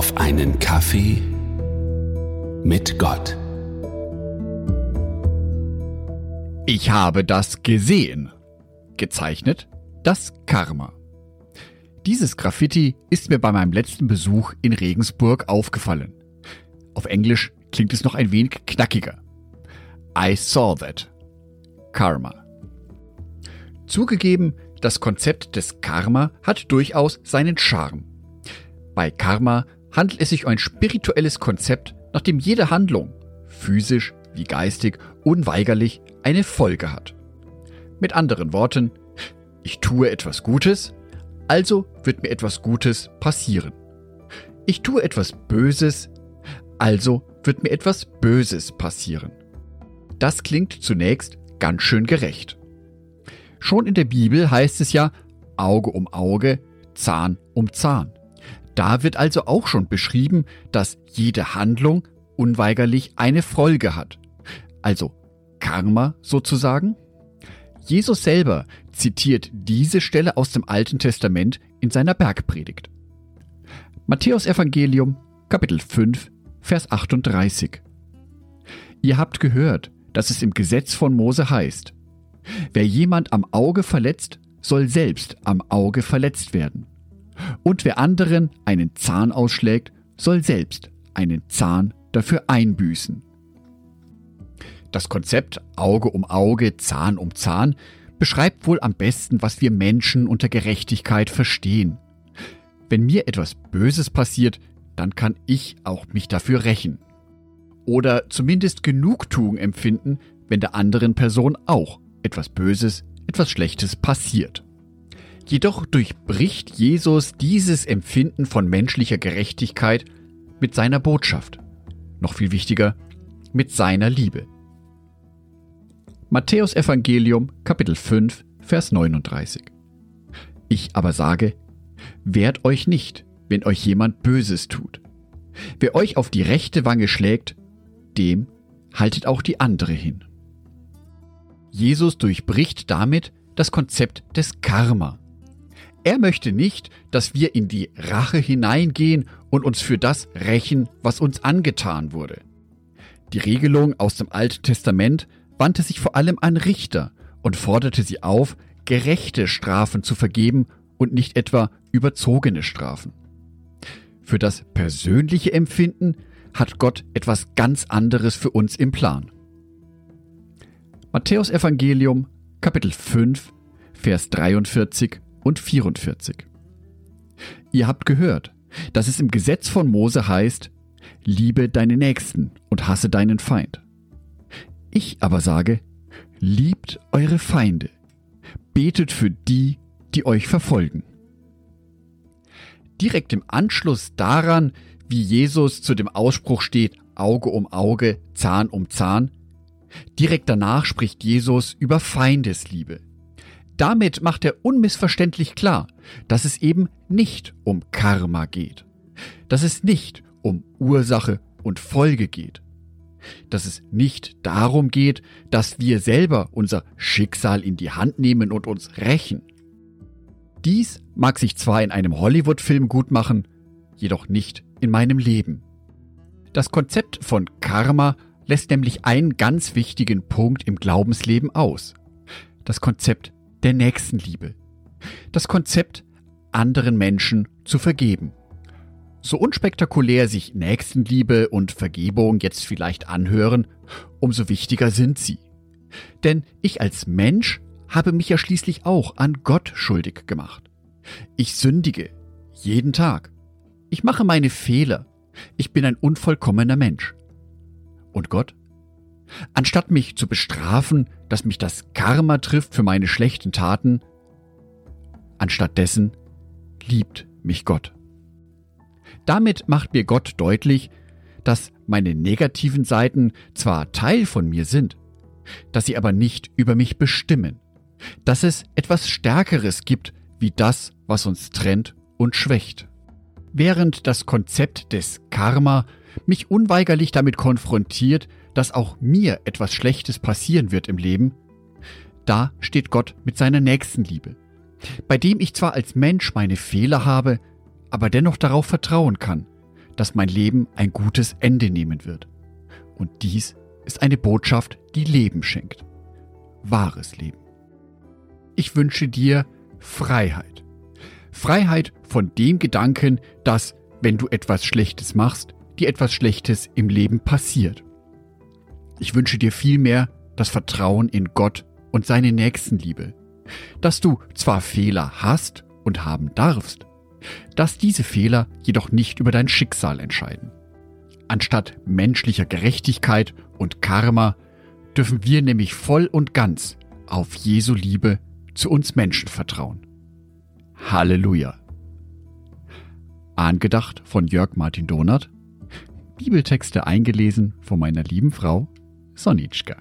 auf einen Kaffee mit Gott. Ich habe das gesehen. Gezeichnet das Karma. Dieses Graffiti ist mir bei meinem letzten Besuch in Regensburg aufgefallen. Auf Englisch klingt es noch ein wenig knackiger. I saw that. Karma. Zugegeben, das Konzept des Karma hat durchaus seinen Charme. Bei Karma handelt es sich um ein spirituelles Konzept, nach dem jede Handlung, physisch wie geistig, unweigerlich eine Folge hat. Mit anderen Worten, ich tue etwas Gutes, also wird mir etwas Gutes passieren. Ich tue etwas Böses, also wird mir etwas Böses passieren. Das klingt zunächst ganz schön gerecht. Schon in der Bibel heißt es ja Auge um Auge, Zahn um Zahn. Da wird also auch schon beschrieben, dass jede Handlung unweigerlich eine Folge hat. Also Karma sozusagen. Jesus selber zitiert diese Stelle aus dem Alten Testament in seiner Bergpredigt. Matthäus Evangelium, Kapitel 5, Vers 38. Ihr habt gehört, dass es im Gesetz von Mose heißt, Wer jemand am Auge verletzt, soll selbst am Auge verletzt werden. Und wer anderen einen Zahn ausschlägt, soll selbst einen Zahn dafür einbüßen. Das Konzept Auge um Auge, Zahn um Zahn beschreibt wohl am besten, was wir Menschen unter Gerechtigkeit verstehen. Wenn mir etwas Böses passiert, dann kann ich auch mich dafür rächen. Oder zumindest Genugtuung empfinden, wenn der anderen Person auch etwas Böses, etwas Schlechtes passiert. Jedoch durchbricht Jesus dieses Empfinden von menschlicher Gerechtigkeit mit seiner Botschaft. Noch viel wichtiger, mit seiner Liebe. Matthäus Evangelium Kapitel 5 Vers 39. Ich aber sage, wehrt euch nicht, wenn euch jemand Böses tut. Wer euch auf die rechte Wange schlägt, dem haltet auch die andere hin. Jesus durchbricht damit das Konzept des Karma. Er möchte nicht, dass wir in die Rache hineingehen und uns für das rächen, was uns angetan wurde. Die Regelung aus dem Alten Testament wandte sich vor allem an Richter und forderte sie auf, gerechte Strafen zu vergeben und nicht etwa überzogene Strafen. Für das persönliche Empfinden hat Gott etwas ganz anderes für uns im Plan. Matthäus Evangelium, Kapitel 5, Vers 43 und 44. Ihr habt gehört, dass es im Gesetz von Mose heißt, liebe deine Nächsten und hasse deinen Feind. Ich aber sage, liebt eure Feinde, betet für die, die euch verfolgen. Direkt im Anschluss daran, wie Jesus zu dem Ausspruch steht, Auge um Auge, Zahn um Zahn, Direkt danach spricht Jesus über Feindesliebe. Damit macht er unmissverständlich klar, dass es eben nicht um Karma geht, dass es nicht um Ursache und Folge geht, dass es nicht darum geht, dass wir selber unser Schicksal in die Hand nehmen und uns rächen. Dies mag sich zwar in einem Hollywood-Film gut machen, jedoch nicht in meinem Leben. Das Konzept von Karma lässt nämlich einen ganz wichtigen Punkt im Glaubensleben aus. Das Konzept der Nächstenliebe. Das Konzept, anderen Menschen zu vergeben. So unspektakulär sich Nächstenliebe und Vergebung jetzt vielleicht anhören, umso wichtiger sind sie. Denn ich als Mensch habe mich ja schließlich auch an Gott schuldig gemacht. Ich sündige jeden Tag. Ich mache meine Fehler. Ich bin ein unvollkommener Mensch. Und Gott? Anstatt mich zu bestrafen, dass mich das Karma trifft für meine schlechten Taten, anstattdessen liebt mich Gott. Damit macht mir Gott deutlich, dass meine negativen Seiten zwar Teil von mir sind, dass sie aber nicht über mich bestimmen, dass es etwas Stärkeres gibt wie das, was uns trennt und schwächt. Während das Konzept des Karma mich unweigerlich damit konfrontiert, dass auch mir etwas Schlechtes passieren wird im Leben, da steht Gott mit seiner Nächstenliebe, bei dem ich zwar als Mensch meine Fehler habe, aber dennoch darauf vertrauen kann, dass mein Leben ein gutes Ende nehmen wird. Und dies ist eine Botschaft, die Leben schenkt. Wahres Leben. Ich wünsche dir Freiheit. Freiheit von dem Gedanken, dass, wenn du etwas Schlechtes machst, dir etwas Schlechtes im Leben passiert. Ich wünsche dir vielmehr das Vertrauen in Gott und seine Nächstenliebe, dass du zwar Fehler hast und haben darfst, dass diese Fehler jedoch nicht über dein Schicksal entscheiden. Anstatt menschlicher Gerechtigkeit und Karma dürfen wir nämlich voll und ganz auf Jesu Liebe zu uns Menschen vertrauen. Halleluja. Angedacht von Jörg Martin Donath. Bibeltexte eingelesen von meiner lieben Frau Sonitschka.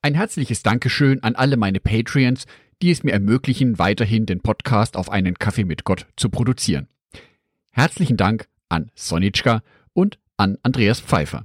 Ein herzliches Dankeschön an alle meine Patreons, die es mir ermöglichen, weiterhin den Podcast auf einen Kaffee mit Gott zu produzieren. Herzlichen Dank an Sonitschka und an Andreas Pfeiffer.